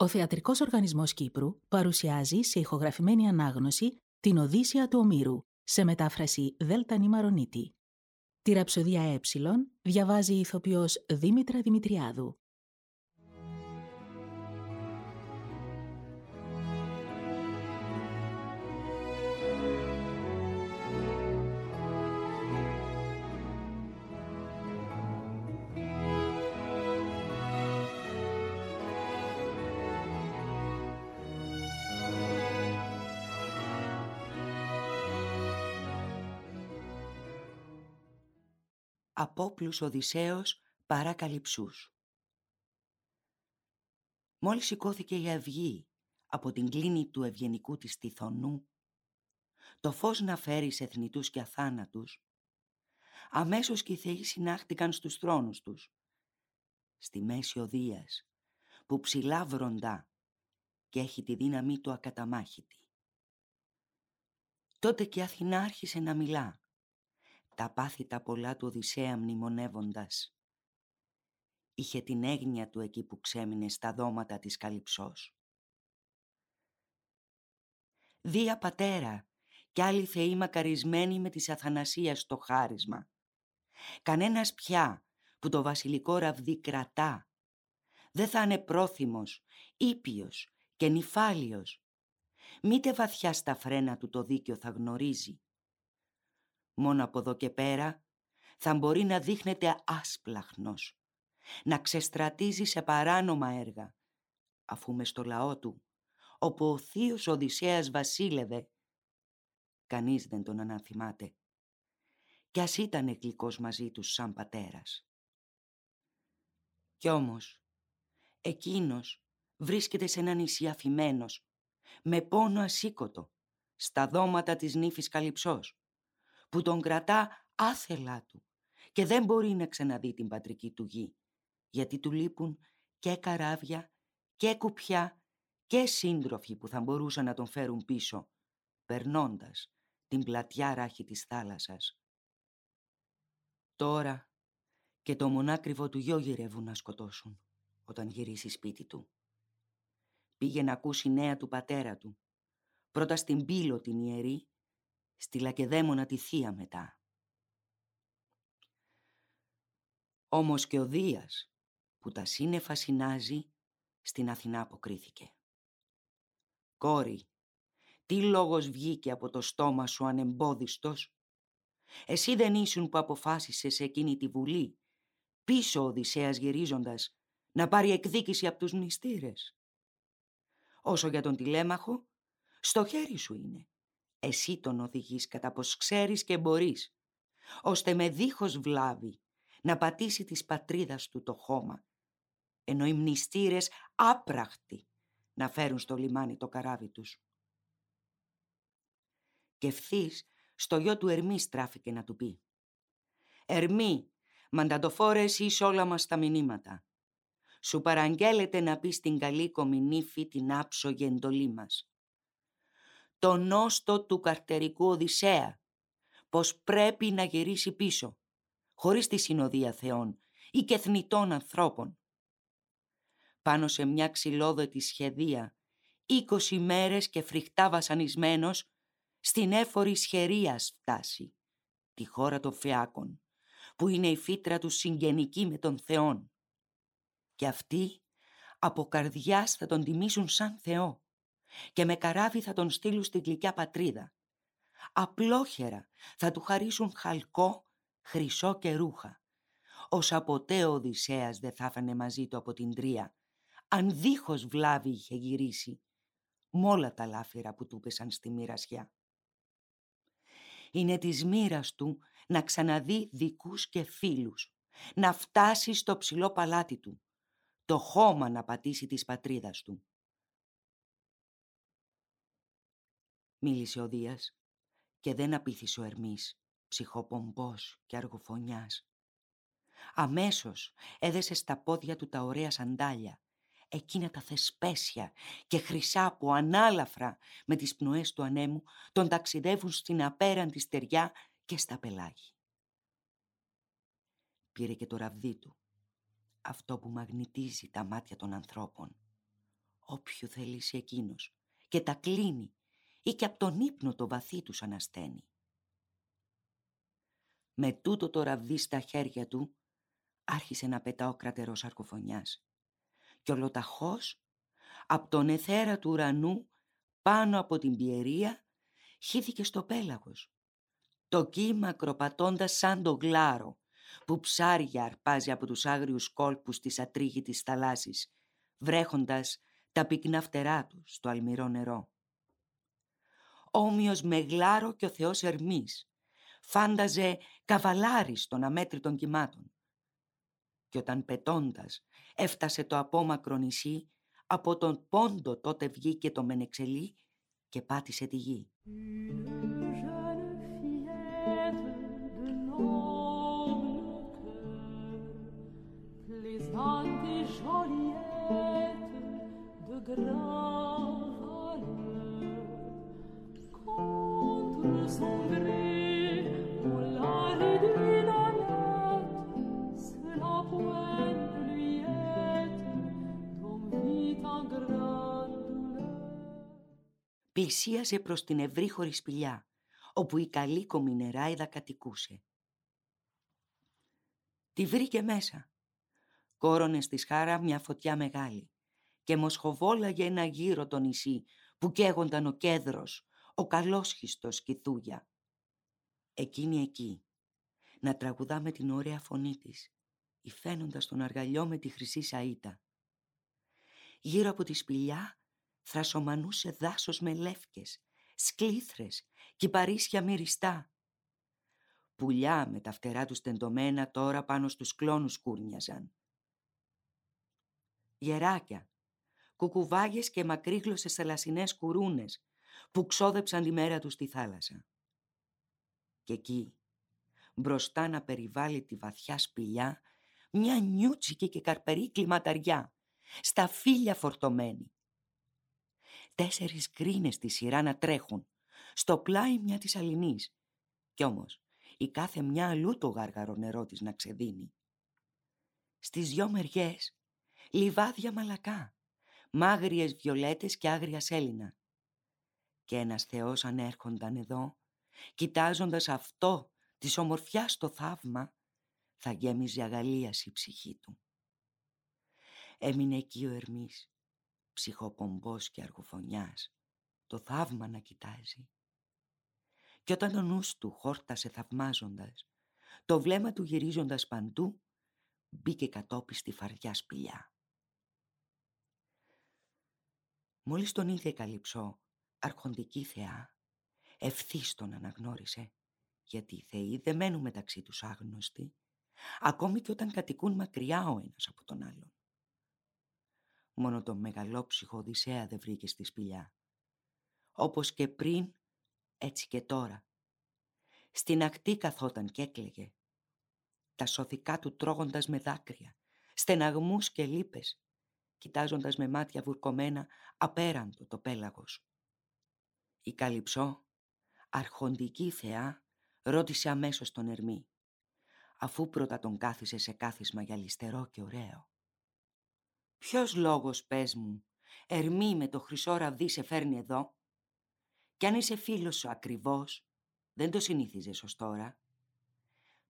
Ο Θεατρικός Οργανισμός Κύπρου παρουσιάζει σε ηχογραφημένη ανάγνωση την Οδύσσια του Ομήρου σε μετάφραση Δέλτα Νημαρονίτη. Τη ραψοδία Ε διαβάζει η ηθοποιός Δήμητρα Δημητριάδου. Απόπλους Οδυσσέως παρά Καλυψούς. Μόλις σηκώθηκε η αυγή από την κλίνη του ευγενικού της τυθονού, το φως να φέρει σε θνητούς και αθάνατους, αμέσως και οι θεοί συνάχτηκαν στους θρόνους τους, στη μέση οδείας, που ψηλά βροντά και έχει τη δύναμή του ακαταμάχητη. Τότε και η Αθηνά άρχισε να μιλά τα πάθη τα πολλά του Οδυσσέα μνημονεύοντας. Είχε την έγνοια του εκεί που ξέμεινε στα δώματα της Καλυψός. Δία πατέρα κι άλλοι θεοί μακαρισμένοι με της Αθανασίας το χάρισμα. Κανένας πια που το βασιλικό ραβδί κρατά δεν θα είναι πρόθυμος, ήπιος και νυφάλιος. Μήτε βαθιά στα φρένα του το δίκαιο θα γνωρίζει μόνο από εδώ και πέρα, θα μπορεί να δείχνεται άσπλαχνος, να ξεστρατίζει σε παράνομα έργα, αφού μες στο λαό του, όπου ο θείος Οδυσσέας βασίλευε, κανείς δεν τον αναθυμάται, κι ας ήταν γλυκός μαζί τους σαν πατέρας. Κι όμως, εκείνος βρίσκεται σε ένα νησί αφημένος, με πόνο ασήκωτο, στα δώματα της νύφης Καλυψός, που τον κρατά άθελά του και δεν μπορεί να ξαναδεί την πατρική του γη, γιατί του λείπουν και καράβια και κουπιά και σύντροφοι που θα μπορούσαν να τον φέρουν πίσω, περνώντας την πλατιά ράχη της θάλασσας. Τώρα και το μονάκριβο του γιο γυρεύουν να σκοτώσουν όταν γυρίσει σπίτι του. Πήγε να ακούσει νέα του πατέρα του, πρώτα στην Πύλο την ιερή στη Λακεδαίμονα τη θεία μετά. Όμως και ο Δίας, που τα σύννεφα συνάζει, στην Αθηνά αποκρίθηκε. «Κόρη, τι λόγος βγήκε από το στόμα σου ανεμπόδιστος; Εσύ δεν ήσουν που αποφάσισες σε εκείνη τη βουλή, πίσω ο Οδυσσέας γυρίζοντας, να πάρει εκδίκηση από τους μνηστήρες. Όσο για τον τηλέμαχο, στο χέρι σου είναι. Εσύ τον οδηγείς κατά πως ξέρεις και μπορείς, ώστε με δίχως βλάβη να πατήσει της πατρίδας του το χώμα, ενώ οι μνηστήρες άπραχτοι να φέρουν στο λιμάνι το καράβι τους. Και ευθύς στο γιο του Ερμή στράφηκε να του πει «Ερμή, μαντατοφόρε εσύ όλα μας τα μηνύματα. Σου παραγγέλλεται να πεις στην καλή κομινήφη την άψογη εντολή μας το νόστο του καρτερικού Οδυσσέα, πως πρέπει να γυρίσει πίσω, χωρίς τη συνοδεία θεών ή και θνητών ανθρώπων. Πάνω σε μια ξυλόδετη σχεδία, είκοσι μέρες και φρικτά βασανισμένος, στην έφορη σχερίας φτάσει, τη χώρα των φεάκων, που είναι η φύτρα του συγγενική με τον Θεόν. Και αυτοί από καρδιάς θα τον τιμήσουν σαν Θεό και με καράβι θα τον στείλουν στην γλυκιά πατρίδα. Απλόχερα θα του χαρίσουν χαλκό, χρυσό και ρούχα. Όσα ποτέ ο Οδυσσέας δεν θα έφανε μαζί του από την τρία, αν δίχως βλάβη είχε γυρίσει, μ' όλα τα λάφυρα που του πέσαν στη μοιρασιά. Είναι της μοίρας του να ξαναδεί δικούς και φίλους, να φτάσει στο ψηλό παλάτι του, το χώμα να πατήσει της πατρίδας του. Μίλησε ο Δίας και δεν απήθησε ο Ερμής, ψυχοπομπός και αργοφωνιάς. Αμέσως έδεσε στα πόδια του τα ωραία σαντάλια, εκείνα τα θεσπέσια και χρυσά που ανάλαφρα με τις πνοές του ανέμου τον ταξιδεύουν στην απέραντη στεριά και στα πελάγη. Πήρε και το ραβδί του, αυτό που μαγνητίζει τα μάτια των ανθρώπων, ο όποιου θελήσει εκείνος και τα κλείνει ή και από τον ύπνο το βαθύ τους ανασταίνει. Με τούτο το ραβδί στα χέρια του άρχισε να πετά ο κρατερός αρκοφωνιάς και ολοταχώς από τον εθέρα του ουρανού πάνω από την πιερία χύθηκε στο πέλαγος. Το κύμα κροπατώντας σαν το γλάρο που ψάρια αρπάζει από τους άγριους κόλπους της ατρίγητης θαλάσσης, βρέχοντας τα πυκνά φτερά του στο αλμυρό νερό. Όμοιος με γλάρο και ο Θεός Ερμής, φάνταζε καβαλάρις των αμέτρητων κυμάτων. Και όταν πετώντας έφτασε το απόμακρο νησί, από τον πόντο τότε βγήκε το μενεξελί και πάτησε τη γη. Πλησίασε προς την ευρύχωρη σπηλιά, όπου η καλή κομινεράιδα κατοικούσε. Τη βρήκε μέσα. Κόρονες στη σχάρα μια φωτιά μεγάλη και μοσχοβόλαγε ένα γύρο το νησί που καίγονταν ο κέδρος, ο καλόσχιστος κιθούγια. Εκείνη εκεί, να τραγουδά με την ωραία φωνή της, υφαίνοντας τον αργαλιό με τη χρυσή σαΐτα. Γύρω από τη σπηλιά θρασομανούσε δάσος με λεύκες, σκλήθρες, κυπαρίσια μυριστά. Πουλιά με τα φτερά τους τεντωμένα τώρα πάνω στους κλόνους κούρνιαζαν. Γεράκια, κουκουβάγες και μακρύγλωσσες θαλασσινές κουρούνες που ξόδεψαν τη μέρα τους στη θάλασσα. Και εκεί, μπροστά να περιβάλλει τη βαθιά σπηλιά, μια νιούτσικη και καρπερή κλιματαριά, στα φύλλα φορτωμένη, τέσσερις γκρίνες στη σειρά να τρέχουν, στο πλάι μια της αληνής. Κι όμως, η κάθε μια αλλού το γάργαρο νερό της να ξεδίνει. Στις δυο μεριές, λιβάδια μαλακά, μάγριες βιολέτες και άγρια σέλινα. Και ένας θεός ανέρχονταν εδώ, κοιτάζοντας αυτό της ομορφιάς το θαύμα, θα γέμιζε αγαλίαση η ψυχή του. Έμεινε εκεί ο Ερμής, ψυχοπομπός και αργοφωνιάς, το θαύμα να κοιτάζει. Και όταν ο νους του χόρτασε θαυμάζοντας, το βλέμμα του γυρίζοντας παντού, μπήκε κατόπι στη φαρδιά σπηλιά. Μόλις τον είδε καλυψό, αρχοντική θεά, ευθύς τον αναγνώρισε, γιατί οι θεοί δεν μένουν μεταξύ τους άγνωστοι, ακόμη και όταν κατοικούν μακριά ο ένας από τον άλλον. Μόνο τον μεγαλόψυχο Οδυσσέα δεν βρήκε στη σπηλιά. Όπως και πριν, έτσι και τώρα. Στην ακτή καθόταν και έκλαιγε. Τα σωθικά του τρώγοντας με δάκρυα, στεναγμούς και λύπες, κοιτάζοντας με μάτια βουρκωμένα απέραντο το πέλαγος. Η Καλυψό, αρχοντική θεά, ρώτησε αμέσως τον Ερμή, αφού πρώτα τον κάθισε σε κάθισμα γυαλιστερό και ωραίο. Ποιος λόγος, πες μου, Ερμή με το χρυσό ραβδί σε φέρνει εδώ; Κι αν είσαι φίλος σου ακριβώς, δεν το συνήθιζες ως τώρα.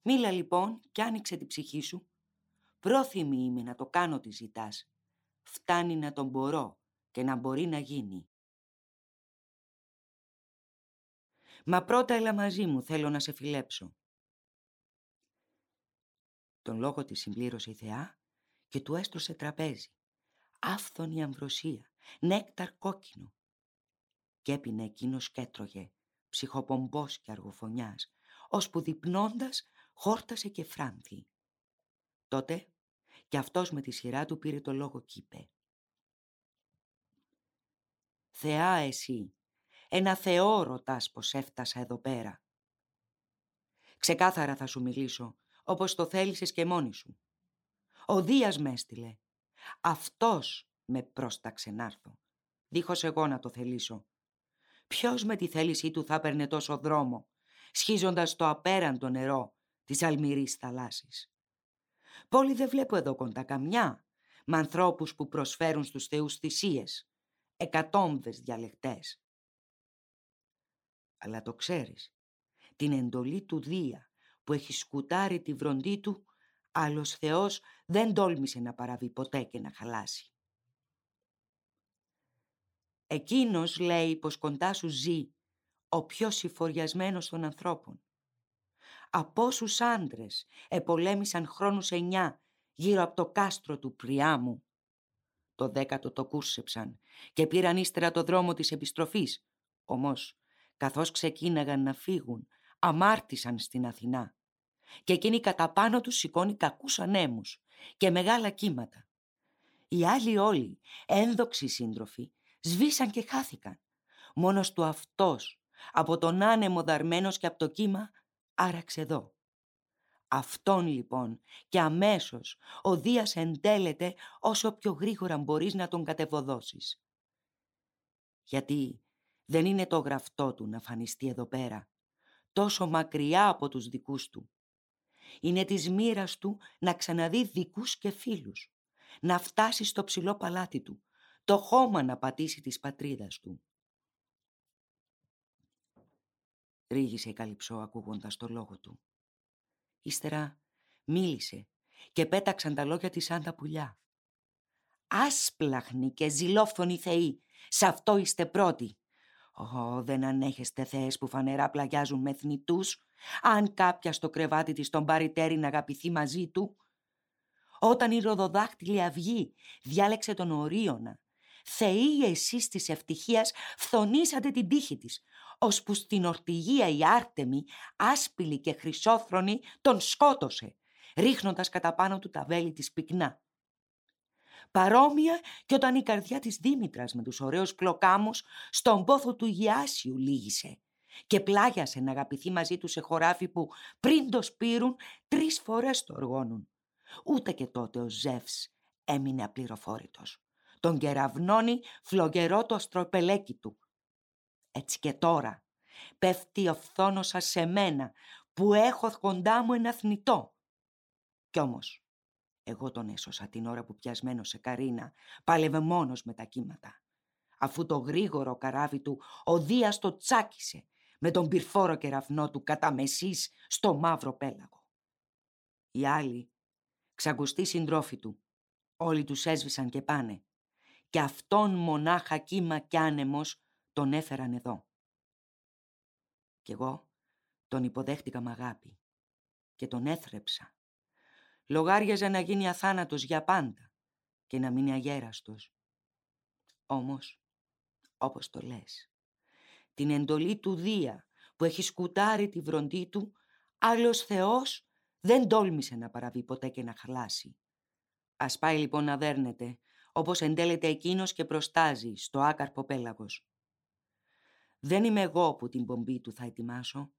Μίλα λοιπόν κι άνοιξε την ψυχή σου. Πρόθυμη είμαι να το κάνω τι ζητάς. Φτάνει να τον μπορώ και να μπορεί να γίνει. Μα πρώτα έλα μαζί μου, θέλω να σε φιλέψω. Τον λόγο της συμπλήρωσε η θεά και του έστρωσε τραπέζι άφθονη αμβροσία, νέκταρ κόκκινο. Κι έπινε εκείνος και έτρωγε, ψυχοπομπός και αργοφωνιάς, ώσπου διπνώντας χόρτασε και φράνθη. Τότε κι αυτός με τη σειρά του πήρε το λόγο κι είπε «Θεά εσύ, ένα Θεό ρωτάς πως έφτασα εδώ πέρα. Ξεκάθαρα θα σου μιλήσω, όπως το θέλησες και μόνη σου. Ο Δίας με έστειλε αυτός με πρόσταξε να έρθω, δίχως εγώ να το θελήσω. Ποιος με τη θέλησή του θα έπαιρνε τόσο δρόμο, σχίζοντας το απέραντο νερό της αλμυρής θαλάσσης; Πόλη δεν βλέπω εδώ κοντά καμιά, με ανθρώπους που προσφέρουν στους θεούς θυσίες, εκατόμβες διαλεκτές. Αλλά το ξέρεις, την εντολή του Δία που έχει σκουτάρει τη βροντή του, άλλος Θεός δεν τόλμησε να παραβεί ποτέ και να χαλάσει. Εκείνος λέει πως κοντά σου ζει ο πιο συφοριασμένος των ανθρώπων. Από όσους άντρες επολέμησαν χρόνους εννιά γύρω από το κάστρο του Πριάμου. Το δέκατο το κούρσεψαν και πήραν ύστερα το δρόμο της επιστροφής. Όμως, καθώς ξεκίναγαν να φύγουν, αμάρτησαν στην Αθηνά. Και εκείνη κατά πάνω τους σηκώνει κακούς ανέμους και μεγάλα κύματα. Οι άλλοι όλοι, ένδοξοι σύντροφοι, σβήσαν και χάθηκαν. Μόνος του αυτός, από τον άνεμο δαρμένος και από το κύμα, άραξε εδώ. Αυτόν λοιπόν και αμέσως ο Δίας εντέλεται όσο πιο γρήγορα μπορείς να τον κατεβοδώσεις. Γιατί δεν είναι το γραφτό του να φανιστεί εδώ πέρα, τόσο μακριά από τους δικούς του. Είναι της μοίρας του να ξαναδεί δικούς και φίλους, να φτάσει στο ψηλό παλάτι του, το χώμα να πατήσει της πατρίδας του. Ρίγησε η Καλυψό ακούγοντας το λόγο του. Ύστερα μίλησε και πέταξαν τα λόγια της σαν τα πουλιά. «Άσπλαχνοι και ζηλόφθονοι θεοί, σε αυτό είστε πρώτοι. Ω, δεν ανέχεστε θέες που φανερά πλαγιάζουν με θνητούς, αν κάποια στο κρεβάτι της τον πάρει τέρι να αγαπηθεί μαζί του; Όταν η ροδοδάχτυλη αυγή διάλεξε τον Ορίωνα, θεοί εσείς της ευτυχίας φθονήσατε την τύχη της, ώσπου στην ορτηγία η Άρτεμη, άσπηλη και χρυσόθρονη, τον σκότωσε, ρίχνοντας κατά πάνω του τα βέλη της πυκνά. Παρόμοια και όταν η καρδιά της Δήμητρας με τους ωραίους κλοκάμους στον πόθο του Γιάσιου λύγησε και πλάγιασε να αγαπηθεί μαζί του σε χωράφι που πριν το σπείρουν τρεις φορές το οργώνουν. Ούτε και τότε ο Ζεύς έμεινε απληροφόρητος. Τον κεραυνώνει φλογερό το αστροπελέκι του έτσι και τώρα πέφτει ο φθόνος σας σε μένα που έχω κοντά μου ένα θνητό. Κι όμως, εγώ τον έσωσα την ώρα που πιασμένο σε καρίνα πάλευε μόνος με τα κύματα. Αφού το γρήγορο καράβι του ο Δίας το τσάκισε με τον πυρφόρο κεραυνό του κατά μεσής στο μαύρο πέλαγο. Οι άλλοι, ξαγκουστοί συντρόφοι του, όλοι τους έσβησαν και πάνε. Και αυτόν μονάχα κύμα κι άνεμος τον έφεραν εδώ. Κι εγώ τον υποδέχτηκα με αγάπη και τον έθρεψα. Λογάριαζε να γίνει αθάνατος για πάντα και να μείνει αγέραστος. Όμως, όπως το λες, την εντολή του Δία που έχει σκουτάρει τη βροντή του, άλλος Θεός δεν τόλμησε να παραβεί ποτέ και να χαλάσει. Ας πάει λοιπόν να δέρνεται, όπως εντέλεται εκείνος και προστάζει στο άκαρπο πέλαγος. Δεν είμαι εγώ που την πομπή του θα ετοιμάσω.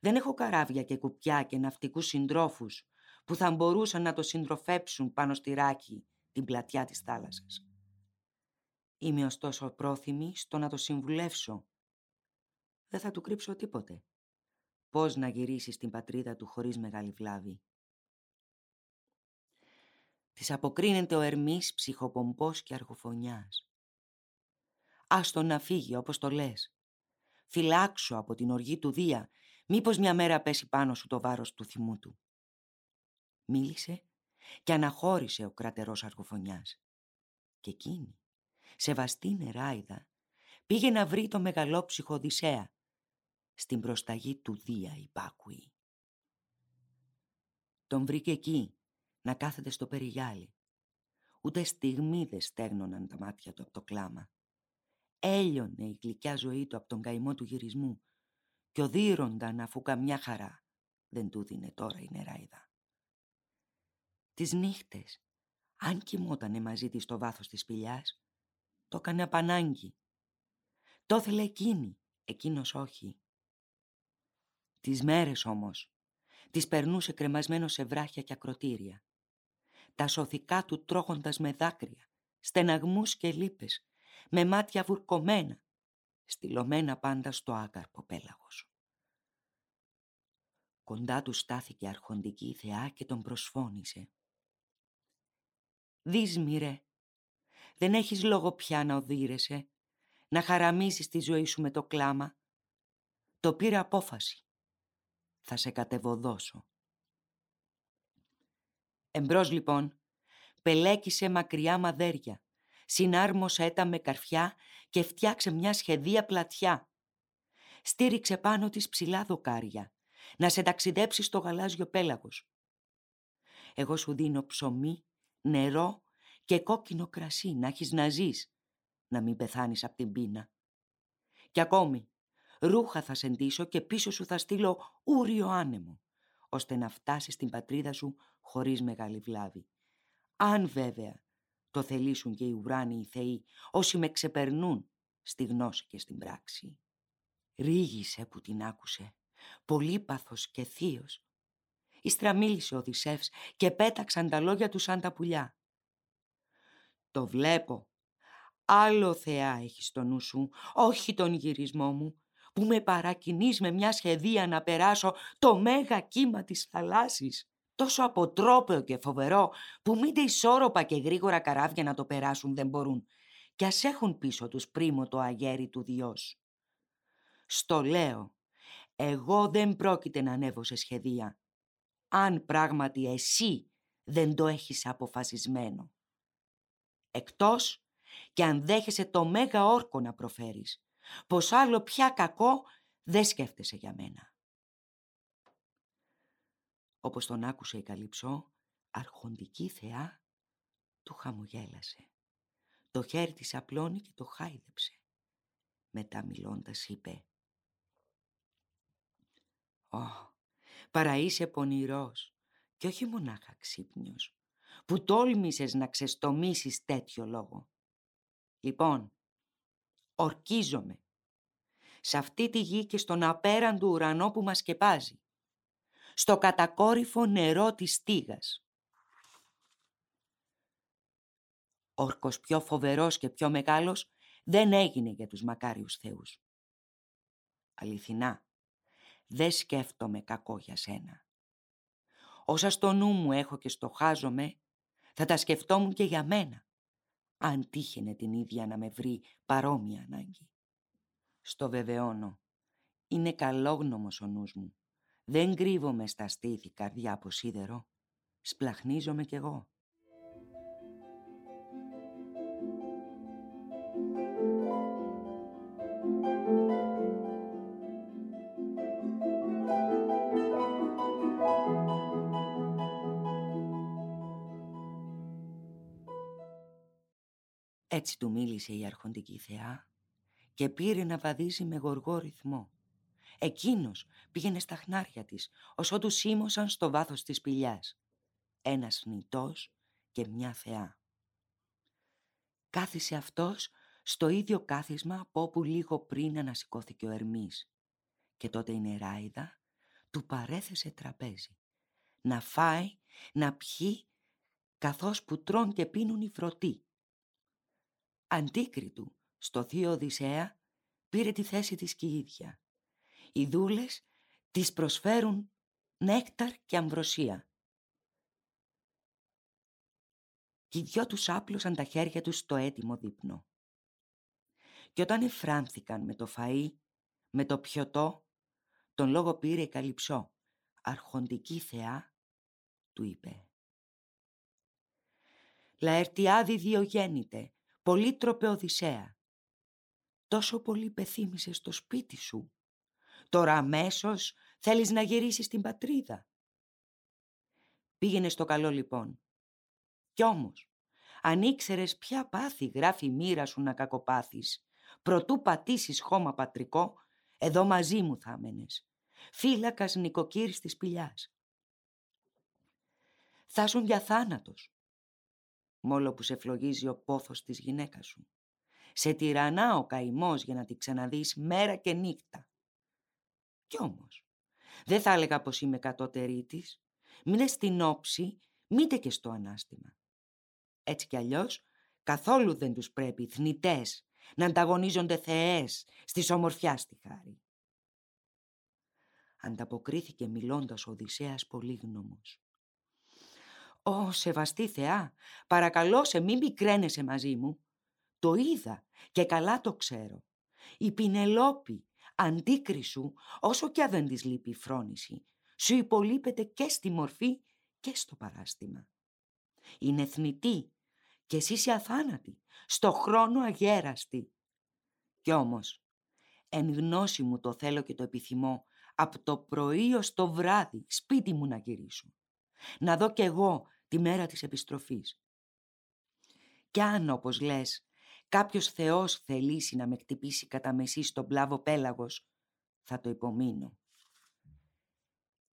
Δεν έχω καράβια και κουπιά και ναυτικούς συντρόφους που θα μπορούσαν να το συντροφέψουν πάνω στη ράκη την πλατιά της θάλασσας. Είμαι ωστόσο πρόθυμη στο να το συμβουλεύσω. Δεν θα του κρύψω τίποτε. Πώς να γυρίσεις στην πατρίδα του χωρίς μεγάλη βλάβη; Της αποκρίνεται ο Ερμής ψυχοπομπός και αργοφωνιάς. Άστον να φύγει όπως το λες φυλάξω από την οργή του Δία, μήπως μια μέρα πέσει πάνω σου το βάρος του θυμού του. Μίλησε και αναχώρησε ο κρατερός αργοφωνιάς. Και εκείνη, σεβαστή νεράιδα, πήγε να βρει το μεγαλόψυχο Οδυσσέα, στην προσταγή του Δία υπάκουη. Τον βρήκε εκεί, να κάθεται στο περιγιάλι. Ούτε στιγμή δεν στέγνωναν τα μάτια του από το κλάμα έλειωνε η γλυκιά ζωή του από τον καημό του γυρισμού και οδύρονταν αφού καμιά χαρά δεν του δίνε τώρα η νεράιδα. Τις νύχτες, αν κοιμότανε μαζί της στο βάθος της σπηλιάς, το έκανε απανάγκη. Το ήθελε εκείνη, εκείνος όχι. Τις μέρες όμως, τις περνούσε κρεμασμένος σε βράχια και ακροτήρια. Τα σωθικά του τρώγοντας με δάκρυα, στεναγμούς και λύπες, με μάτια βουρκωμένα, στυλωμένα πάντα στο άκαρπο πέλαγος. Κοντά του στάθηκε αρχοντική θεά και τον προσφώνησε. «Δεις ρε, Δεν έχεις λόγο πια να οδύρεσαι, να χαραμίζεις τη ζωή σου με το κλάμα. Το πήρε απόφαση. Θα σε κατεβοδώσω. Εμπρός λοιπόν, πελέκησε μακριά μαδέρια, συνάρμοσε τα με καρφιά και φτιάξε μια σχεδία πλατιά. Στήριξε πάνω της ψηλά δοκάρια, να σε ταξιδέψει στο γαλάζιο πέλαγος. Εγώ σου δίνω ψωμί, νερό και κόκκινο κρασί να έχεις να ζεις, να μην πεθάνεις από την πείνα. Και ακόμη, ρούχα θα σεντήσω και πίσω σου θα στείλω ούριο άνεμο, ώστε να φτάσεις στην πατρίδα σου χωρίς μεγάλη βλάβη. Αν βέβαια το θελήσουν και οι ουράνιοι θεοί, όσοι με ξεπερνούν στη γνώση και στην πράξη. Ρίγησε που την άκουσε, πολύπαθος και θείος. Ύστερα μίλησε ο Οδυσσεύς και πέταξαν τα λόγια του σαν τα πουλιά. Το βλέπω. Άλλο θεά έχεις στο νου σου, όχι τον γυρισμό μου, που με παρακινείς με μια σχεδία να περάσω το μέγα κύμα της θαλάσσης. Τόσο αποτρόπαιο και φοβερό, που μήτε ισόρροπα και γρήγορα καράβια να το περάσουν δεν μπορούν, κι ας έχουν πίσω τους πρίμο το αγέρι του Διός. Στο λέω, εγώ δεν πρόκειται να ανέβω σε σχεδία, αν πράγματι εσύ δεν το έχεις αποφασισμένο εκτός και αν δέχεσαι το μέγα όρκο να προφέρεις, πως άλλο πια κακό δεν σκέφτεσαι για μένα. Όπως τον άκουσε η Καλυψό, αρχοντική θεά του χαμογέλασε. Το χέρι της απλώνει και το χάιδεψε. Μετά μιλώντας είπε «Ω, παρά είσαι πονηρός και όχι μονάχα ξύπνιος, που τόλμησες να ξεστομίσεις τέτοιο λόγο. Λοιπόν, ορκίζομαι σε αυτή τη γη και στον απέραντο ουρανό που μας σκεπάζει, στο κατακόρυφο νερό της στίγας. Όρκος πιο φοβερός και πιο μεγάλος δεν έγινε για τους μακάριους θεούς. Αληθινά, δεν σκέφτομαι κακό για σένα. Όσα στο νου μου έχω και στοχάζομαι, θα τα σκεφτόμουν και για μένα, αν τύχαινε την ίδια να με βρει παρόμοια ανάγκη. Στο βεβαιώνω, είναι καλόγνωμος ο νους μου. Δεν κρύβομαι στα στήθη καρδιά από σίδερο. Σπλαχνίζομαι κι εγώ. Έτσι του μίλησε η αρχοντική θεά και πήρε να βαδίζει με γοργό ρυθμό. Εκείνος πήγαινε στα χνάρια της, όσο του σίμωσαν στο βάθος της σπηλιάς. Ένας νητός και μια θεά. Κάθισε αυτός στο ίδιο κάθισμα από όπου λίγο πριν ανασηκώθηκε ο Ερμής. Και τότε η νεράιδα του παρέθεσε τραπέζι. Να φάει, να πιει, καθώς που τρών και πίνουν οι φρωτοί αντίκριτου στο θείο Οδυσσέα πήρε τη θέση της και η ίδια. Οι δούλες της προσφέρουν νέκταρ και αμβροσία. Και οι δυο τους άπλωσαν τα χέρια τους στο έτοιμο δείπνο. Και όταν εφράνθηκαν με το φαΐ, με το πιωτό, τον λόγο πήρε η Καλυψό, αρχοντική θεά, του είπε. Λαερτιάδη διογέννητε, πολύτροπε Οδυσσέα. Τόσο πολύ πεθύμησες στο σπίτι σου. Τώρα αμέσως θέλεις να γυρίσεις στην πατρίδα. Πήγαινε στο καλό λοιπόν. Κι όμως, αν ήξερες ποια πάθη γράφει η μοίρα σου να κακοπάθεις, προτού πατήσεις χώμα πατρικό, εδώ μαζί μου θα έμενες. Φύλακας νοικοκύρης της σπηλιάς. Θα σου για θάνατος μόλο που σε φλογίζει ο πόθος της γυναίκας σου. Σε τυραννά ο καημός για να τη ξαναδείς μέρα και νύχτα. Κι όμως, δεν θα έλεγα πως είμαι κατώτερή της. Μείνε στην όψη, μήτε και στο ανάστημα. Έτσι κι αλλιώς, καθόλου δεν τους πρέπει θνητές να ανταγωνίζονται θεές στη ομορφιά στη χάρη. Ανταποκρίθηκε μιλώντας ο Οδυσσέας πολύγνωμος. «Ω, σεβαστή θεά, παρακαλώ σε μην πικραίνεσαι μαζί μου. Το είδα και καλά το ξέρω. Η Πινελόπη, αντίκρισου, όσο κι αν δεν της λείπει η φρόνηση, σου υπολείπεται και στη μορφή και στο παράστημα. Είναι θνητή και εσύ είσαι αθάνατη, στο χρόνο αγέραστη. Κι όμως, εν γνώση μου το θέλω και το επιθυμώ, από το πρωί ως το βράδυ σπίτι μου να γυρίσω. Να δω κι εγώ τη μέρα της επιστροφής. Κι αν, όπως λες, κάποιος θεός θελήσει να με κτυπήσει κατά μεσή στον πλάβο πέλαγος, θα το υπομείνω.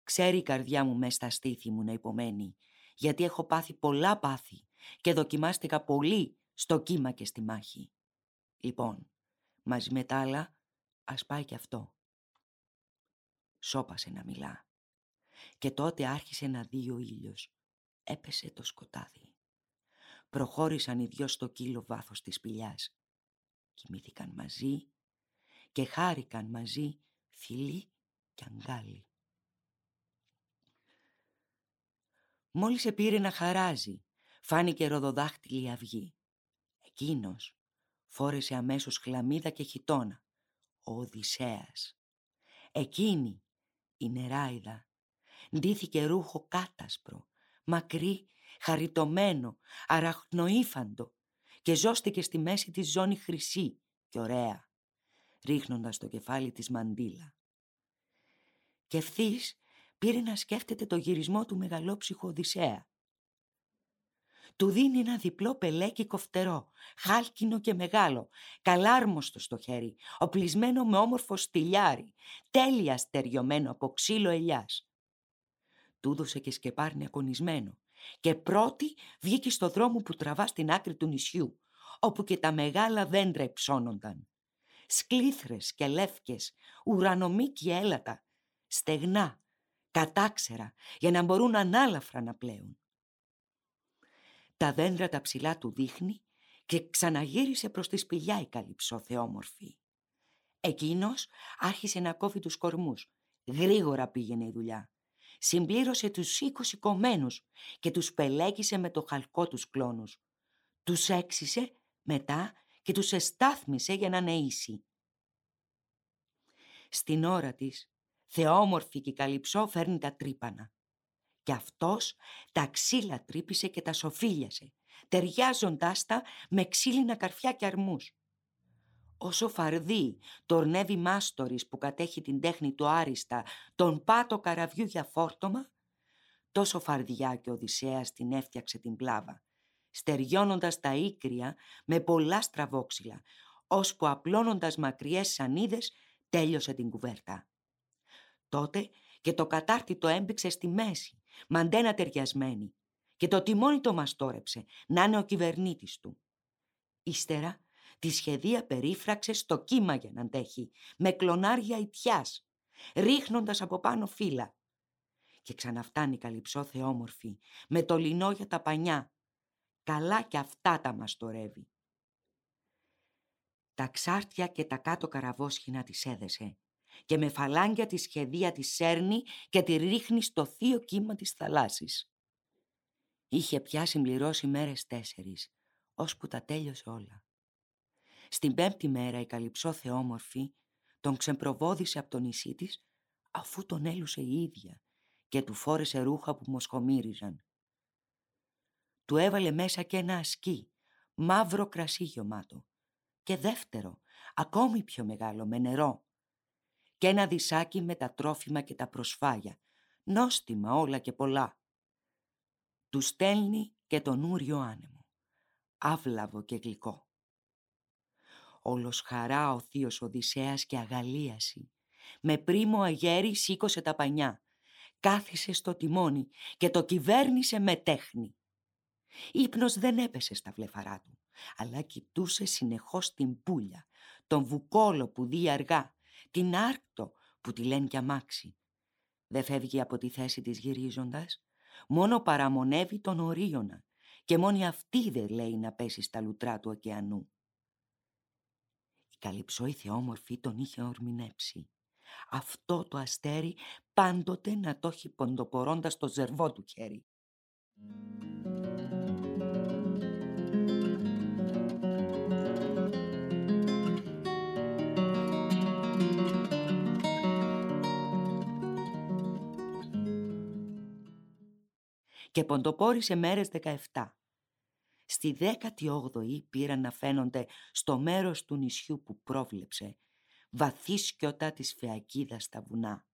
Ξέρει η καρδιά μου μέσα στα στήθη μου να υπομένει, γιατί έχω πάθει πολλά πάθη και δοκιμάστηκα πολύ στο κύμα και στη μάχη. Λοιπόν, μαζί με τα άλλα, ας πάει κι αυτό. Σώπασε να μιλά. Και τότε άρχισε να δει ο ήλιος. Έπεσε το σκοτάδι. Προχώρησαν οι δυο στο κύλο βάθος της σπηλιάς. Κοιμήθηκαν μαζί και χάρηκαν μαζί φιλί και αγκάλι. Μόλις επήρε να χαράζει, φάνηκε ροδοδάχτυλη αυγή. Εκείνος φόρεσε αμέσως χλαμίδα και χιτόνα. Ο Οδυσσέας. Εκείνη η νεράιδα ντύθηκε ρούχο κάτασπρο, μακρύ, χαριτωμένο, αραχνοήφαντο και ζώστηκε στη μέση της ζώνη χρυσή και ωραία, ρίχνοντας το κεφάλι της μαντίλα. Και ευθύς πήρε να σκέφτεται το γυρισμό του μεγαλόψυχου Οδυσσέα. Του δίνει ένα διπλό πελέκι κοφτερό, χάλκινο και μεγάλο, καλάρμοστο στο χέρι, οπλισμένο με όμορφο στυλιάρι, τέλεια στεριωμένο από ξύλο ελιάς. Του δώσε και σκεπάρνι ακονισμένο και πρώτη βγήκε στο δρόμο που τραβά στην άκρη του νησιού, όπου και τα μεγάλα δέντρα υψώνονταν. Σκλήθρες και λεύκες, ουρανομίκη έλατα, στεγνά, κατάξερα, για να μπορούν ανάλαφρα να πλέουν. Τα δέντρα τα ψηλά του δείχνει και ξαναγύρισε προς τη σπηλιά η καλυψό θεόμορφη. Εκείνος άρχισε να κόβει τους κορμούς. Γρήγορα πήγαινε η δουλειά. Συμπλήρωσε τους είκοσι κομμένους και τους πελέγησε με το χαλκό τους κλόνους. Τους έξισε μετά και τους εστάθμισε για να νεήσει. Στην ώρα της θεόμορφη και καλυψό φέρνει τα τρύπανα. Και αυτός τα ξύλα τρύπησε και τα σοφίλιασε, ταιριάζοντάς τα με ξύλινα καρφιά και αρμούς. Όσο φαρδί το ορνεύει μάστορης που κατέχει την τέχνη του άριστα, τον πάτο καραβιού για φόρτωμα, τόσο φαρδιά και ο Οδυσσέας την έφτιαξε την πλάβα, στεριώνοντας τα ίκρια με πολλά στραβόξυλα, ώσπου απλώνοντας μακριές σανίδες τέλειωσε την κουβέρτα. Τότε και το κατάρτι το έμπηξε στη μέση, μαντένα ταιριασμένη, και το τιμόνι το μαστόρεψε, να είναι ο κυβερνήτης του. Ύστερα τη σχεδία περίφραξες στο κύμα για να αντέχει, με κλονάρια ιτιάς, ρίχνοντας από πάνω φύλλα. Και ξαναφτάνει καλυψό θεόμορφη, με το λινό για τα πανιά. Καλά κι αυτά τα μαστορεύει. Τα ξάρτια και τα κάτω καραβόσχηνα της έδεσε και με φαλάγγια τη σχεδία της σέρνει και τη ρίχνει στο θείο κύμα της θαλάσσης. Είχε πια συμπληρώσει μέρες τέσσερις, ώσπου τα τέλειωσε όλα. Στην πέμπτη μέρα η καλυψό θεόμορφη τον ξεμπροβόδισε από το νησί της, αφού τον έλουσε η ίδια και του φόρεσε ρούχα που μοσχομύριζαν. Του έβαλε μέσα και ένα ασκί, μαύρο κρασί γεμάτο, και δεύτερο, ακόμη πιο μεγάλο, με νερό, και ένα δισάκι με τα τρόφιμα και τα προσφάγια, νόστιμα όλα και πολλά. Του στέλνει και τον ούριο άνεμο, άβλαβο και γλυκό. Όλος χαρά ο θείος Οδυσσέας και αγαλίαση. Με πρίμο αγέρι σήκωσε τα πανιά, κάθισε στο τιμόνι και το κυβέρνησε με τέχνη. Ήπνος δεν έπεσε στα βλεφαρά του, αλλά κοιτούσε συνεχώς την πουλια, τον βουκόλο που δει αργά, την Άρκτο που τη λένε κι αμάξι. Δεν φεύγει από τη θέση της γυρίζοντας, μόνο παραμονεύει τον ορίωνα και μόνη αυτή δεν λέει να πέσει στα λουτρά του ωκεανού καλυψό η θεόμορφη τον είχε ορμηνέψει. Αυτό το αστέρι πάντοτε να το έχει ποντοπορώντας το ζερβό του χέρι. Και ποντοπόρησε μέρες 17 Στη 18η πήραν να φαίνονται στο μέρος του νησιού που πρόβλεψε, βαθύ σκιωτά της φεακίδας στα βουνά.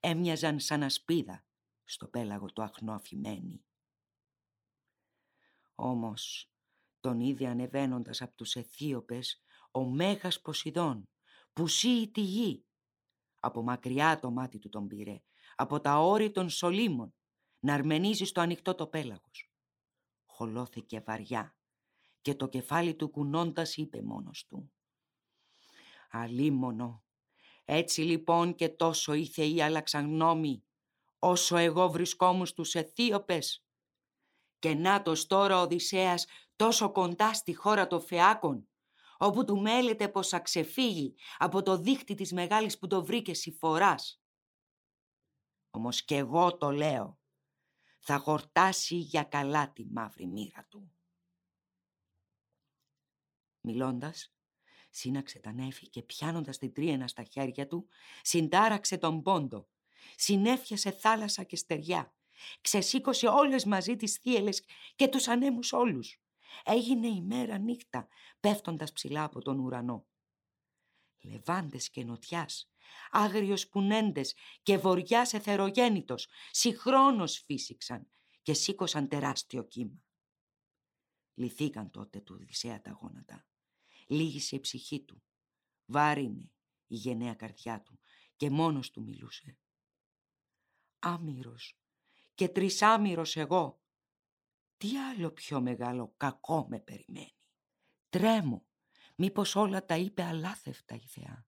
Έμοιαζαν σαν ασπίδα στο πέλαγο του αχνό αφημένη. Όμως, τον είδε ανεβαίνοντας από τους Αιθίωπες, ο Μέγας Ποσειδών, που σύει τη γη. Από μακριά το μάτι του τον πήρε, από τα όρη των σολίμων, να αρμενίζει στο ανοιχτό το πέλαγος. Χολώθηκε βαριά και το κεφάλι του κουνώντας είπε μόνος του. Αλίμονο, έτσι λοιπόν και τόσο οι θεοί άλλαξαν γνώμη, όσο εγώ βρισκόμουν στους Αιθίωπες. Και νάτος τώρα ο Οδυσσέας τόσο κοντά στη χώρα των Φεάκων, όπου του μέλεται πως θα ξεφύγει από το δίχτυ της μεγάλης που το βρήκε συφοράς. Όμως κι εγώ το λέω, θα χορτάσει για καλά τη μαύρη μοίρα του. Μιλώντας, σύναξε τα νέφη και πιάνοντας την τρίενα στα χέρια του, συντάραξε τον πόντο, συνέφιασε θάλασσα και στεριά, ξεσήκωσε όλες μαζί τις θύελες και τους ανέμους όλους. Έγινε η μέρα νύχτα, πέφτοντας ψηλά από τον ουρανό. Λεβάντες και νοτιάς, άγριος πουνέντες και βοριάς εθερογέννητος, συγχρόνως φύσηξαν και σήκωσαν τεράστιο κύμα. Λυθήκαν τότε του Οδυσσέα τα γόνατα. Λίγησε η ψυχή του. Βάρινε η γενναία καρδιά του και μόνος του μιλούσε. Άμυρος και τρισάμυρος εγώ. Τι άλλο πιο μεγάλο κακό με περιμένει. Τρέμω, μήπως όλα τα είπε αλάθευτα η Θεά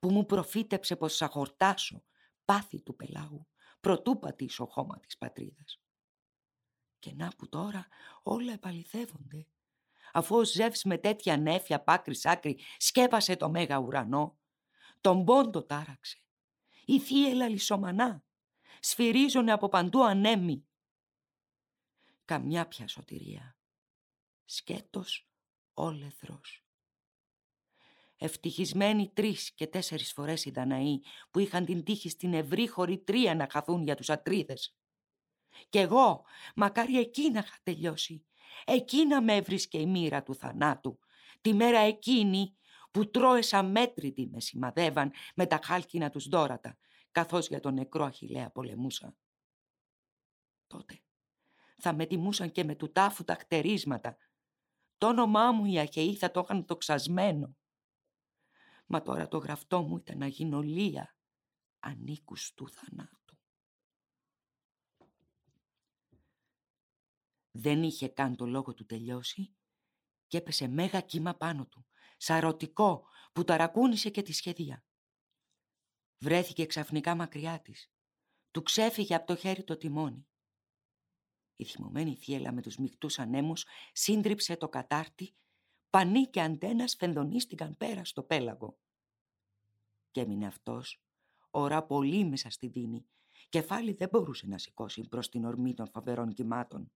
που μου προφήτεψε πως θα χορτάσω πάθη του πελάγου προτού πατήσω χώμα της πατρίδας. Και να που τώρα όλα επαληθεύονται. Αφού ο Ζεύς με τέτοια νέφια πάκρι άκρη σκέπασε το μέγα ουρανό, τον πόντο τάραξε. Η θύελα λισομανά, σφυρίζουνε από παντού ανέμοι. Καμιά πια σωτηρία. Σκέτος όλεθρος. Ευτυχισμένοι τρεις και τέσσερις φορές οι Δαναοί που είχαν την τύχη στην ευρύχωρη τρία να χαθούν για τους ατρίδες. Κι εγώ, μακάρι εκεί να είχα τελειώσει. Εκεί να με έβρισκε η μοίρα του θανάτου. Τη μέρα εκείνη που τρώεσα μέτρητη με σημαδεύαν με τα χάλκινα τους δόρατα, καθώς για τον νεκρό Αχιλέα πολεμούσα. Τότε θα με τιμούσαν και με του τάφου τα χτερίσματα. Το όνομά μου οι Αχαιοί θα το είχαν τοξασμένο. Μα τώρα το γραφτό μου ήταν να γίνω λία ανήκους του θανάτου. Δεν είχε καν το λόγο του τελειώσει και έπεσε μέγα κύμα πάνω του, σαρωτικό που ταρακούνησε και τη σχεδία. Βρέθηκε ξαφνικά μακριά της. Του ξέφυγε από το χέρι το τιμόνι. Η θυμωμένη θύελα με τους μεικτούς ανέμους σύντριψε το κατάρτι πανί και αντένας φενδονίστηκαν πέρα στο πέλαγο. Και έμεινε αυτός, ώρα πολύ μέσα στη δίνη, κεφάλι δεν μπορούσε να σηκώσει προς την ορμή των φαβερών κυμάτων.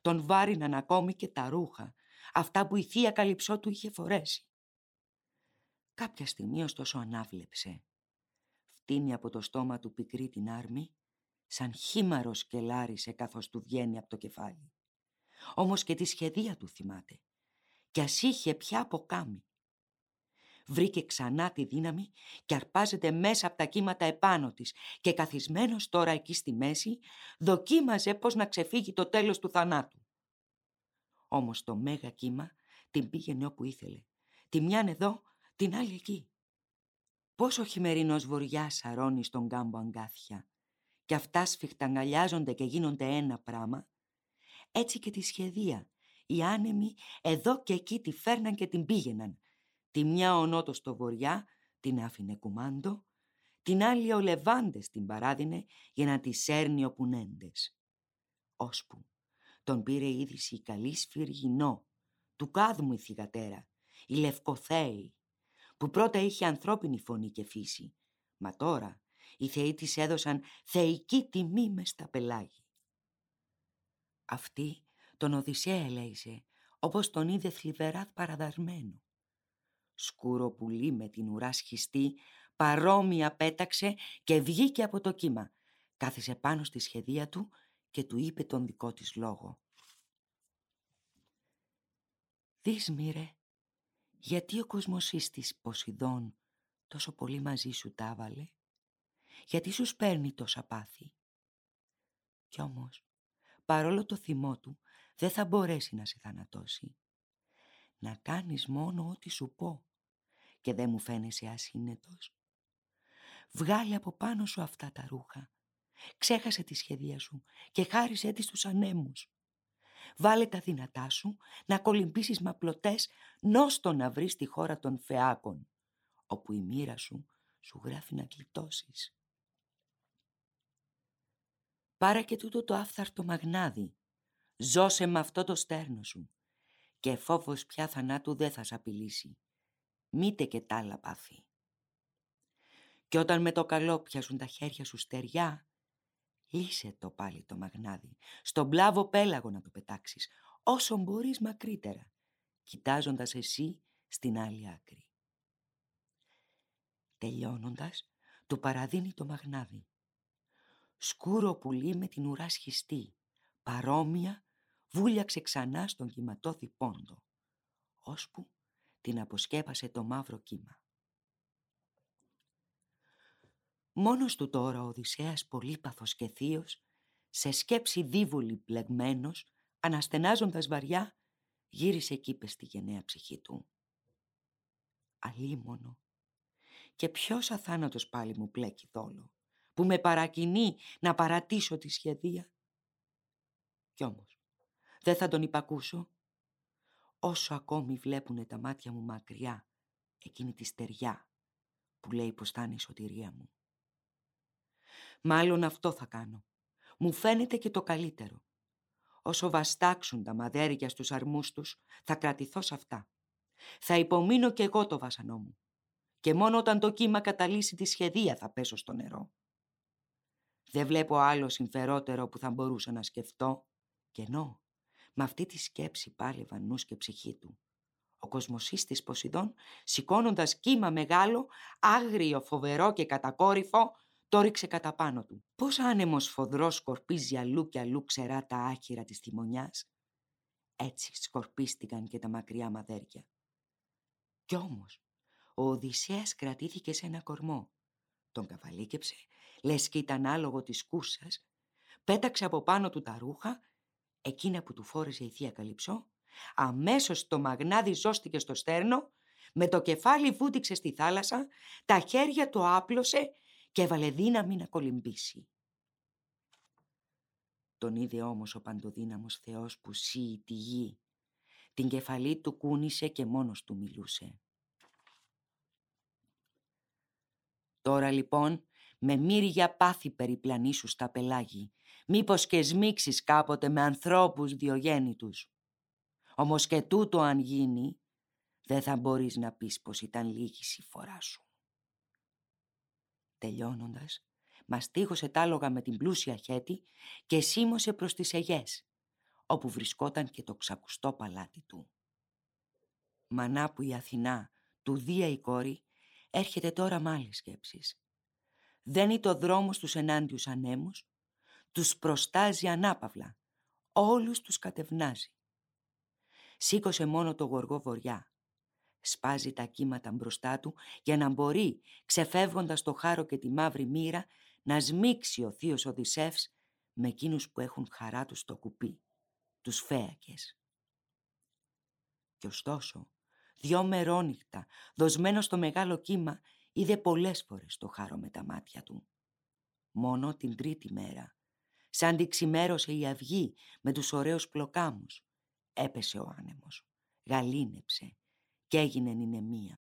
Τον βάριναν ακόμη και τα ρούχα, αυτά που η θεία καλυψό του είχε φορέσει. Κάποια στιγμή ωστόσο ανάβλεψε. Φτύνει από το στόμα του πικρή την άρμη, σαν χήμαρος σκελάρισε καθώς του βγαίνει από το κεφάλι. Όμως και τη σχεδία του θυμάται κι ας είχε πια από κάμι. Βρήκε ξανά τη δύναμη και αρπάζεται μέσα από τα κύματα επάνω της και καθισμένος τώρα εκεί στη μέση δοκίμαζε πώς να ξεφύγει το τέλος του θανάτου. Όμως το μέγα κύμα την πήγαινε όπου ήθελε. Τη μιαν εδώ, την άλλη εκεί. Πόσο χειμερινός βοριάς σαρώνει στον κάμπο αγκάθια και αυτά σφιχτα αγκαλιάζονται και γίνονται ένα πράμα, έτσι και τη σχεδία οι άνεμοι εδώ και εκεί τη φέρναν και την πήγαιναν. Τη μια ο Νότος στο βοριά την άφηνε κουμάντο, την άλλη ο Λεβάντες την παράδεινε για να τη σέρνει ο Πουνέντες. Ώσπου τον πήρε είδηση η καλή σφυργινό, του κάδμου η θυγατέρα, η Λευκοθέη, που πρώτα είχε ανθρώπινη φωνή και φύση, μα τώρα οι θεοί της έδωσαν θεϊκή τιμή μες στα πελάγη. Αυτή τον Οδυσσέα ελέησε, όπως τον είδε θλιβερά παραδαρμένο. Σκούρο πουλί με την ουρά σχιστή, παρόμοια πέταξε και βγήκε από το κύμα. Κάθισε πάνω στη σχεδία του και του είπε τον δικό της λόγο. «Δεις, μύρε, γιατί ο κοσμοσύστης Ποσειδών τόσο πολύ μαζί σου τα έβαλε, γιατί σου σπέρνει τόσα πάθη; Κι όμως, παρόλο το θυμό του, δεν θα μπορέσει να σε θανατώσει. Να κάνεις μόνο ό,τι σου πω και δεν μου φαίνεσαι ασύνετος. Βγάλε από πάνω σου αυτά τα ρούχα. Ξέχασε τη σχεδία σου και χάρισε τη στους ανέμους. Βάλε τα δυνατά σου να κολυμπήσεις με απλωτές νόστο να βρεις τη χώρα των φεάκων, όπου η μοίρα σου σου γράφει να γλιτώσεις. Πάρε και τούτο το άφθαρτο μαγνάδι. Ζώσε με αυτό το στέρνο σου. Και φόβος πια θανάτου δεν θα σ' απειλήσει. Μήτε και τ' άλλα πάθη. Και όταν με το καλό πιάσουν τα χέρια σου στεριά, λύσε το πάλι το μαγνάδι. Στον πλάβο πέλαγο να το πετάξεις, όσο μπορείς μακρύτερα, κοιτάζοντας εσύ στην άλλη άκρη. Τελειώνοντας, του παραδίνει το μαγνάδι σκούρο πουλί με την ουρά σχιστή, παρόμοια βούλιαξε ξανά στον κυματώθη πόντο, ώσπου την αποσκέπασε το μαύρο κύμα. Μόνος του τώρα ο Οδυσσέας πολύπαθος και θείος, σε σκέψη δίβουλη πλεγμένος, αναστενάζοντας βαριά, γύρισε εκεί στη γενναία ψυχή του. Αλίμονο. Και ποιος αθάνατος πάλι μου πλέκει δόλο που με παρακινεί να παρατήσω τη σχεδία. Κι όμως, δεν θα τον υπακούσω. Όσο ακόμη βλέπουνε τα μάτια μου μακριά, εκείνη τη στεριά που λέει πως θα είναι η σωτηρία μου. Μάλλον αυτό θα κάνω. Μου φαίνεται και το καλύτερο. Όσο βαστάξουν τα μαδέρια στους αρμούς τους, θα κρατηθώ σε αυτά. Θα υπομείνω κι εγώ το βάσανό μου. Και μόνο όταν το κύμα καταλύσει τη σχεδία θα πέσω στο νερό. Δεν βλέπω άλλο συμφερότερο που θα μπορούσα να σκεφτώ. Και ενώ με αυτή τη σκέψη πάλευαν νους και ψυχή του. Ο κοσμοσύστης Ποσειδών, σηκώνοντας κύμα μεγάλο, άγριο, φοβερό και κατακόρυφο, το ρίξε κατά πάνω του. Πώς άνεμος φοδρός σκορπίζει αλλού και αλλού ξερά τα άχυρα της θυμονιάς; Έτσι σκορπίστηκαν και τα μακριά μαδέρια. Κι όμως, ο Οδυσσέας κρατήθηκε σε ένα κορμό. Τον καβαλίκεψε λες και ήταν άλογο της κούρσας, πέταξε από πάνω του τα ρούχα, εκείνα που του φόρεσε η θεία Καλυψό, αμέσως το μαγνάδι ζώστηκε στο στέρνο, με το κεφάλι βούτυξε στη θάλασσα, τα χέρια το άπλωσε και έβαλε δύναμη να κολυμπήσει. Τον είδε όμως ο παντοδύναμος Θεός που σύει τη γη. Την κεφαλή του κούνησε και μόνος του μιλούσε. Τώρα λοιπόν με μύρια πάθη περιπλανήσου στα πελάγη, μήπως και σμίξεις κάποτε με ανθρώπους διογέννητους. Όμως και τούτο αν γίνει, δεν θα μπορείς να πεις πως ήταν λίγης η φορά σου. Τελειώνοντας, μαστίγωσε τάλογα με την πλούσια χέτη και σίμωσε προς τις Αιγές, όπου βρισκόταν και το ξακουστό παλάτι του. Μανά που η Αθηνά, του Δία η κόρη, έρχεται τώρα με άλλες σκέψεις δένει το δρόμος στους ενάντιους ανέμους, τους προστάζει ανάπαυλα, όλους τους κατευνάζει. Σήκωσε μόνο το γοργό βοριά. Σπάζει τα κύματα μπροστά του για να μπορεί, ξεφεύγοντας το χάρο και τη μαύρη μοίρα, να σμίξει ο θείος Οδυσσεύς με εκείνους που έχουν χαρά τους στο κουπί, τους φέακες. Κι ωστόσο, δυο μερόνυχτα, δοσμένο στο μεγάλο κύμα, είδε πολλές φορές το χάρο με τα μάτια του. Μόνο την τρίτη μέρα, σαν τη ξημέρωσε η αυγή με τους ωραίους πλοκάμους, έπεσε ο άνεμος, γαλήνεψε και έγινε νηνεμία.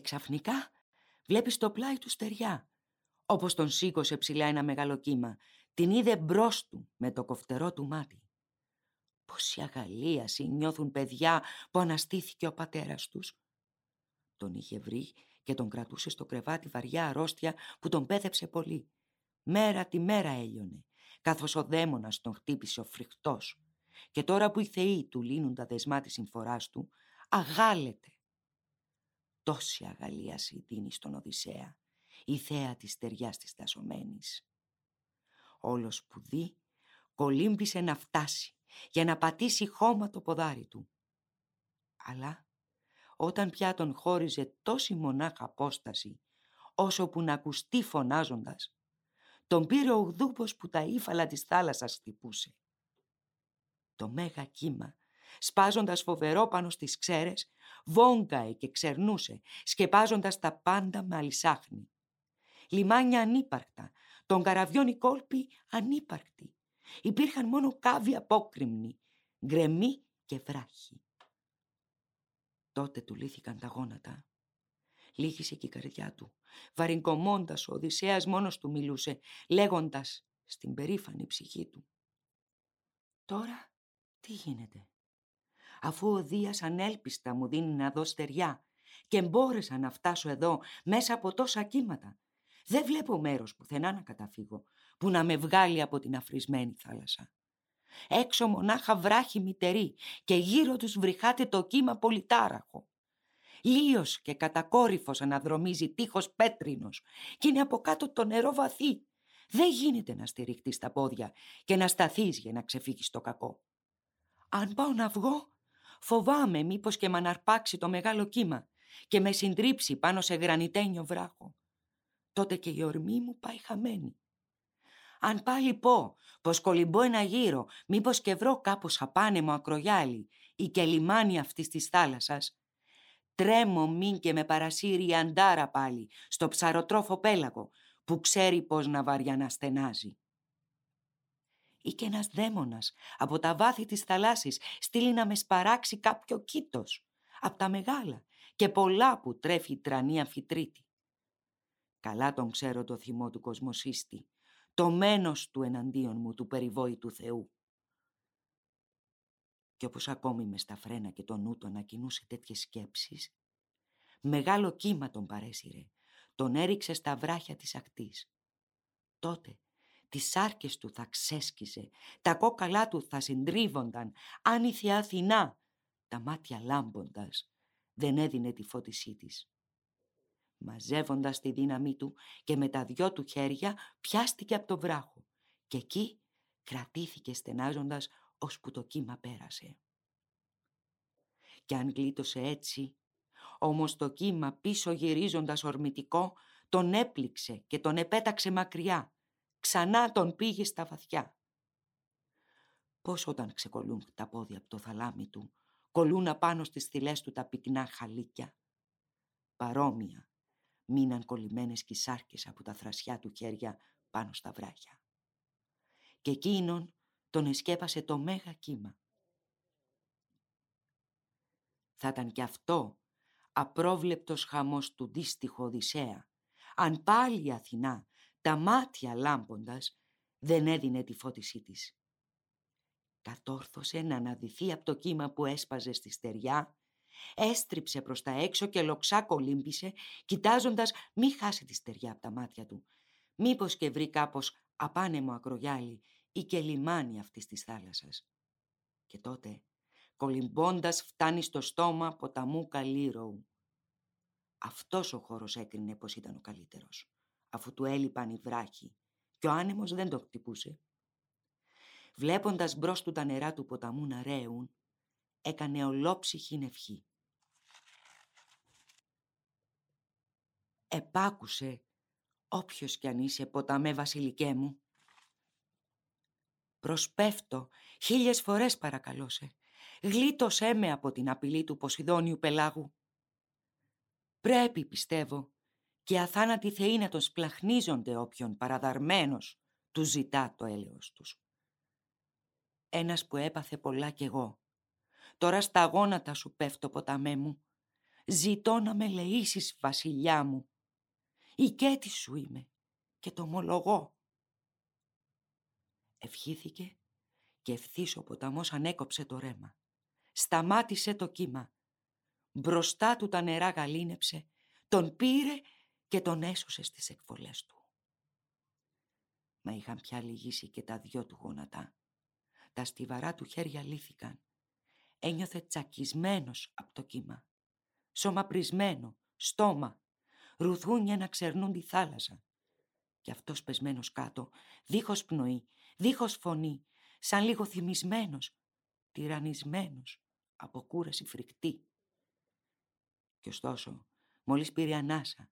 Και ξαφνικά βλέπεις το πλάι του στεριά, Όπως τον σήκωσε ψηλά ένα μεγάλο κύμα, την είδε μπρος του με το κοφτερό του μάτι. Πόση αγαλίαση νιώθουν παιδιά που αναστήθηκε ο πατέρας τους. Τον είχε βρει και τον κρατούσε στο κρεβάτι βαριά αρρώστια που τον πέδεψε πολύ. Μέρα τη μέρα έλειωνε, καθώς ο δαίμονας τον χτύπησε ο φρικτός. Και τώρα που οι θεοί του λύνουν τα δεσμά της συμφοράς του, αγάλεται. Τόση αγαλίαση δίνει στον Οδυσσέα, η θέα της στεριάς της τασωμένης. Όλος που δει, κολύμπησε να φτάσει για να πατήσει χώμα το ποδάρι του. Αλλά όταν πια τον χώριζε τόση μονάχα απόσταση, όσο που να ακουστεί φωνάζοντας, τον πήρε ο γδούπος που τα ύφαλα της θάλασσας χτυπούσε. Το μέγα κύμα, σπάζοντας φοβερό πάνω στις ξέρες, βόγκαε και ξερνούσε, σκεπάζοντας τα πάντα με αλυσάχνη. Λιμάνια ανύπαρκτα, των καραβιών οι κόλποι ανύπαρκτοι. Υπήρχαν μόνο κάβοι απόκριμνοι, γκρεμοί και βράχοι. Τότε του λύθηκαν τα γόνατα. Λύχησε και η καρδιά του. Βαρυγκομώντας ο Οδυσσέας μόνος του μιλούσε, λέγοντας στην περήφανη ψυχή του. Τώρα τι γίνεται; Αφού ο Δίας ανέλπιστα μου δίνει να δω στεριά και μπόρεσα να φτάσω εδώ μέσα από τόσα κύματα. Δεν βλέπω μέρος πουθενά να καταφύγω που να με βγάλει από την αφρισμένη θάλασσα. Έξω μονάχα βράχη μητερή και γύρω τους βρυχάται το κύμα πολυτάραχο. Λίος και κατακόρυφος αναδρομίζει τείχος πέτρινος και είναι από κάτω το νερό βαθύ. Δεν γίνεται να στηριχτείς τα πόδια και να σταθείς για να ξεφύγεις το κακό. Αν πάω να βγω, φοβάμαι μήπως και με αναρπάξει το μεγάλο κύμα και με συντρίψει πάνω σε γρανιτένιο βράχο. Τότε και η ορμή μου πάει χαμένη. Αν πάλι πω πως κολυμπώ ένα γύρο, μήπως και βρω κάπως απάνεμο ακρογιάλι ή και λιμάνι αυτής της θάλασσας, τρέμω μην και με παρασύρει η αντάρα πάλι στο ψαροτρόφο πέλαγο που ξέρει πως να βαριά στενάζει. Ή και ένας δαίμονας από τα βάθη της θαλάσσης στείλει να με σπαράξει κάποιο κήτος, από τα μεγάλα και πολλά που τρέφει η τρανή Αμφιτρίτη. Καλά τον ξέρω το θυμό του κοσμοσείστη το μένος του εναντίον μου του περιβόητου Θεού. Και όπως ακόμη με στα φρένα και το νου του ανακοινούσε τέτοιες σκέψεις, μεγάλο κύμα τον παρέσυρε, τον έριξε στα βράχια της ακτής. Τότε τις σάρκες του θα ξέσκιζε, τα κόκαλά του θα συντρίβονταν, αν η Θεά Αθηνά, τα μάτια λάμποντας, δεν έδινε τη φώτισή της. Μαζεύοντας τη δύναμή του και με τα δυο του χέρια πιάστηκε από το βράχο και εκεί κρατήθηκε στενάζοντας ώσπου το κύμα πέρασε. Κι αν γλίτωσε έτσι, όμως το κύμα πίσω γυρίζοντας ορμητικό τον έπληξε και τον επέταξε μακριά, ξανά τον πήγε στα βαθιά. Πώς όταν ξεκολλούν τα πόδια από το θαλάμι του, κολλούν απάνω στις θυλές του τα πυκνά χαλίκια. Παρόμοια μείναν κολλημένες κι σάρκες από τα θρασιά του χέρια πάνω στα βράχια. Και εκείνον τον εσκέπασε το μέγα κύμα. Θα ήταν κι αυτό απρόβλεπτος χαμός του δύστιχου Οδυσσέα, αν πάλι η Αθηνά, τα μάτια λάμποντας, δεν έδινε τη φώτισή της. Κατόρθωσε να αναδυθεί από το κύμα που έσπαζε στη στεριά Έστριψε προς τα έξω και λοξά κολύμπησε, κοιτάζοντας μη χάσει τη στεριά από τα μάτια του. Μήπως και βρει κάπως απάνεμο ακρογιάλι ή και λιμάνι αυτής της θάλασσας. Και τότε, κολυμπώντας φτάνει στο στόμα ποταμού Καλύρωου. Αυτός ο χώρος έκρινε πως ήταν ο καλύτερος, αφού του έλειπαν οι βράχοι και ο άνεμος δεν το χτυπούσε. Βλέποντας μπρος του τα νερά του ποταμού να ρέουν, έκανε ολόψυχη νευχή. Επάκουσε, όποιος κι αν είσαι ποταμέ βασιλικέ μου. Προσπέφτω, χίλιες φορές παρακαλώσε. Γλίτωσέ με από την απειλή του Ποσειδόνιου πελάγου. Πρέπει, πιστεύω, και αθάνατοι θεοί να τον σπλαχνίζονται όποιον παραδαρμένος του ζητά το έλεος τους. Ένας που έπαθε πολλά κι εγώ, Τώρα στα γόνατα σου πέφτω ποταμέ μου. Ζητώ να με λεήσεις βασιλιά μου. Η κέτη σου είμαι και το ομολογώ. Ευχήθηκε και ευθύς ο ποταμός ανέκοψε το ρέμα. Σταμάτησε το κύμα. Μπροστά του τα νερά γαλήνεψε, τον πήρε και τον έσωσε στις εκβολές του. Μα είχαν πια λυγίσει και τα δυο του γόνατα. Τα στιβαρά του χέρια λύθηκαν. Ένιωθε τσακισμένος από το κύμα. Σώμα πρισμένο, στόμα, ρουθούνια να ξερνούν τη θάλασσα. Κι αυτός πεσμένος κάτω, δίχως πνοή, δίχως φωνή, σαν λίγο θυμισμένος, τυραννισμένος, από κούραση φρικτή. Κι ωστόσο, μόλις πήρε ανάσα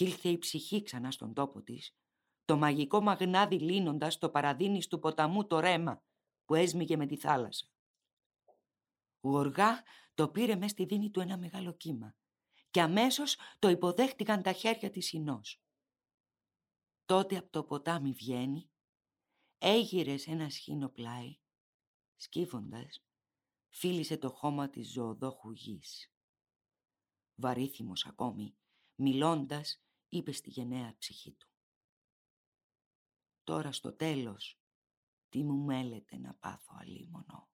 κι ήλθε η ψυχή ξανά στον τόπο της, το μαγικό μαγνάδι λύνοντας το παραδίνεις του ποταμού το ρέμα που έσμιγε με τη θάλασσα. Γοργά το πήρε μες στη δίνη του ένα μεγάλο κύμα και αμέσως το υποδέχτηκαν τα χέρια της Ινός. Τότε από το ποτάμι βγαίνει, έγειρε σε ένα σχήνο πλάι, σκύβοντας, φίλησε το χώμα της ζωοδόχου γης. Βαρύθιμος ακόμη, μιλώντας, είπε στη γενναία ψυχή του. Τώρα στο τέλος, τι μου μέλετε να πάθω αλίμονο.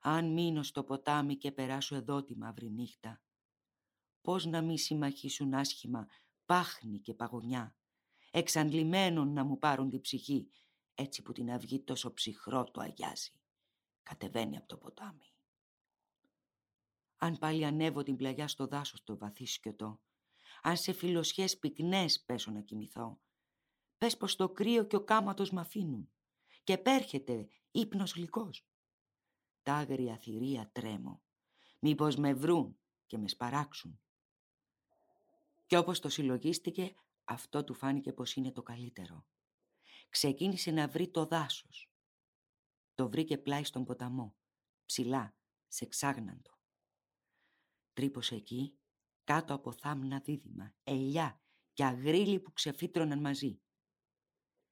Αν μείνω στο ποτάμι και περάσω εδώ τη μαύρη νύχτα, πώς να μη συμμαχίσουν άσχημα πάχνη και παγωνιά, εξαντλημένων να μου πάρουν την ψυχή, έτσι που την αυγή τόσο ψυχρό το αγιάζει. Κατεβαίνει από το ποτάμι. Αν πάλι ανέβω την πλαγιά στο δάσος το βαθύ σκιωτό, αν σε φιλοσιές πυκνές πέσω να κοιμηθώ, πες πως το κρύο και ο κάματος μ' αφήνουν και πέρχεται ύπνος γλυκός. Τα άγρια θηρία τρέμω, μήπως με βρουν και μες σπαράξουν. Κι όπως το συλλογίστηκε, αυτό του φάνηκε πως είναι το καλύτερο. Ξεκίνησε να βρει το δάσος. Το βρήκε πλάι στον ποταμό, ψηλά, σε ξάγναντο. Τρύπωσε εκεί, κάτω από θάμνα δίδυμα, ελιά και αγρίλοι που ξεφύτρωναν μαζί.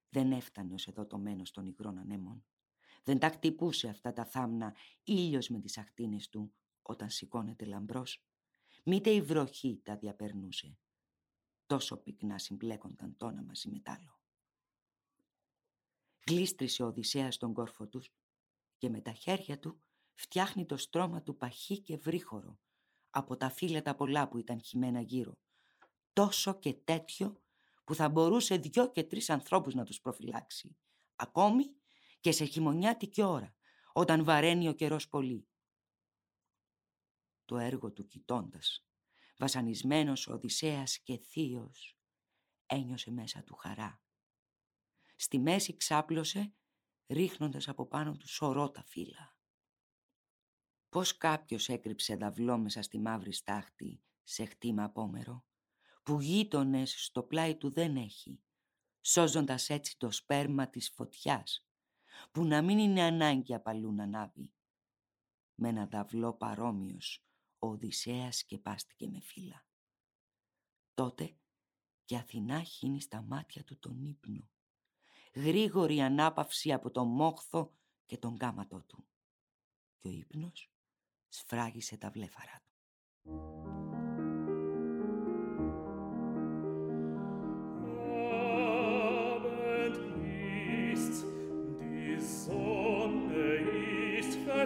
Δεν έφτανε ως εδώ το μένος των υγρών ανέμων. Δεν τα χτυπούσε αυτά τα θάμνα ήλιος με τις αχτίνες του όταν σηκώνεται λαμπρός. Μήτε η βροχή τα διαπερνούσε. Τόσο πυκνά συμπλέκονταν τόνα μαζί με άλλο. Γλίστρισε ο Οδυσσέας στον κόρφο τους και με τα χέρια του φτιάχνει το στρώμα του παχύ και βρύχωρο από τα φύλλα τα πολλά που ήταν χυμένα γύρω. Τόσο και τέτοιο που θα μπορούσε δυο και τρεις ανθρώπους να τους προφυλάξει. Ακόμη και σε χειμωνιάτικη ώρα, όταν βαραίνει ο καιρός πολύ. Το έργο του κοιτώντας, βασανισμένος ο Οδυσσέας και θείος, ένιωσε μέσα του χαρά. Στη μέση ξάπλωσε, ρίχνοντας από πάνω του σωρό τα φύλλα. Πώς κάποιος έκρυψε δαυλό μέσα στη μαύρη στάχτη σε χτήμα απόμερο που γείτονες στο πλάι του δεν έχει, σώζοντας έτσι το σπέρμα της φωτιάς, που να μην είναι ανάγκη απαλού να ανάβει. Με ένα δαυλό παρόμοιος, ο Οδυσσέας σκεπάστηκε με φύλλα. Τότε και Αθηνά χύνει στα μάτια του τον ύπνο. Γρήγορη ανάπαυση από τον μόχθο και τον κάματό του. Και ο ύπνος σφράγισε τα βλέφαρα του.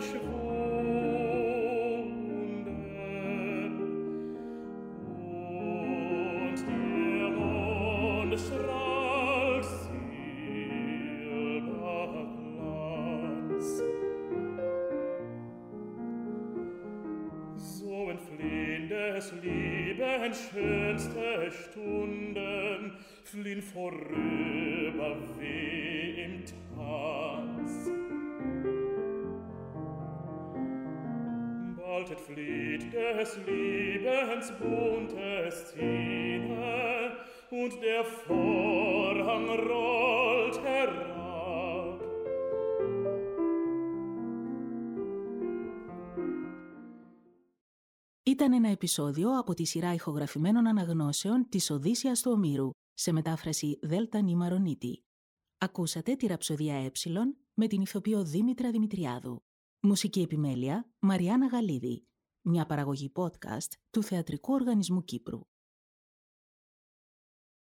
schönste Stunden fliehen vorüber wie im Tanz. Bald entflieht des Lebens bunte Szene und der Vorhang rollt herab. Ήταν ένα επεισόδιο από τη σειρά ηχογραφημένων αναγνώσεων της Οδύσσιας του Ομήρου, σε μετάφραση Δέλτα Νίμαρονίτη. Ακούσατε τη ραψοδία Ε με την ηθοποιό Δήμητρα Δημητριάδου. Μουσική επιμέλεια Μαριάννα Γαλίδη. Μια παραγωγή podcast του Θεατρικού Οργανισμού Κύπρου.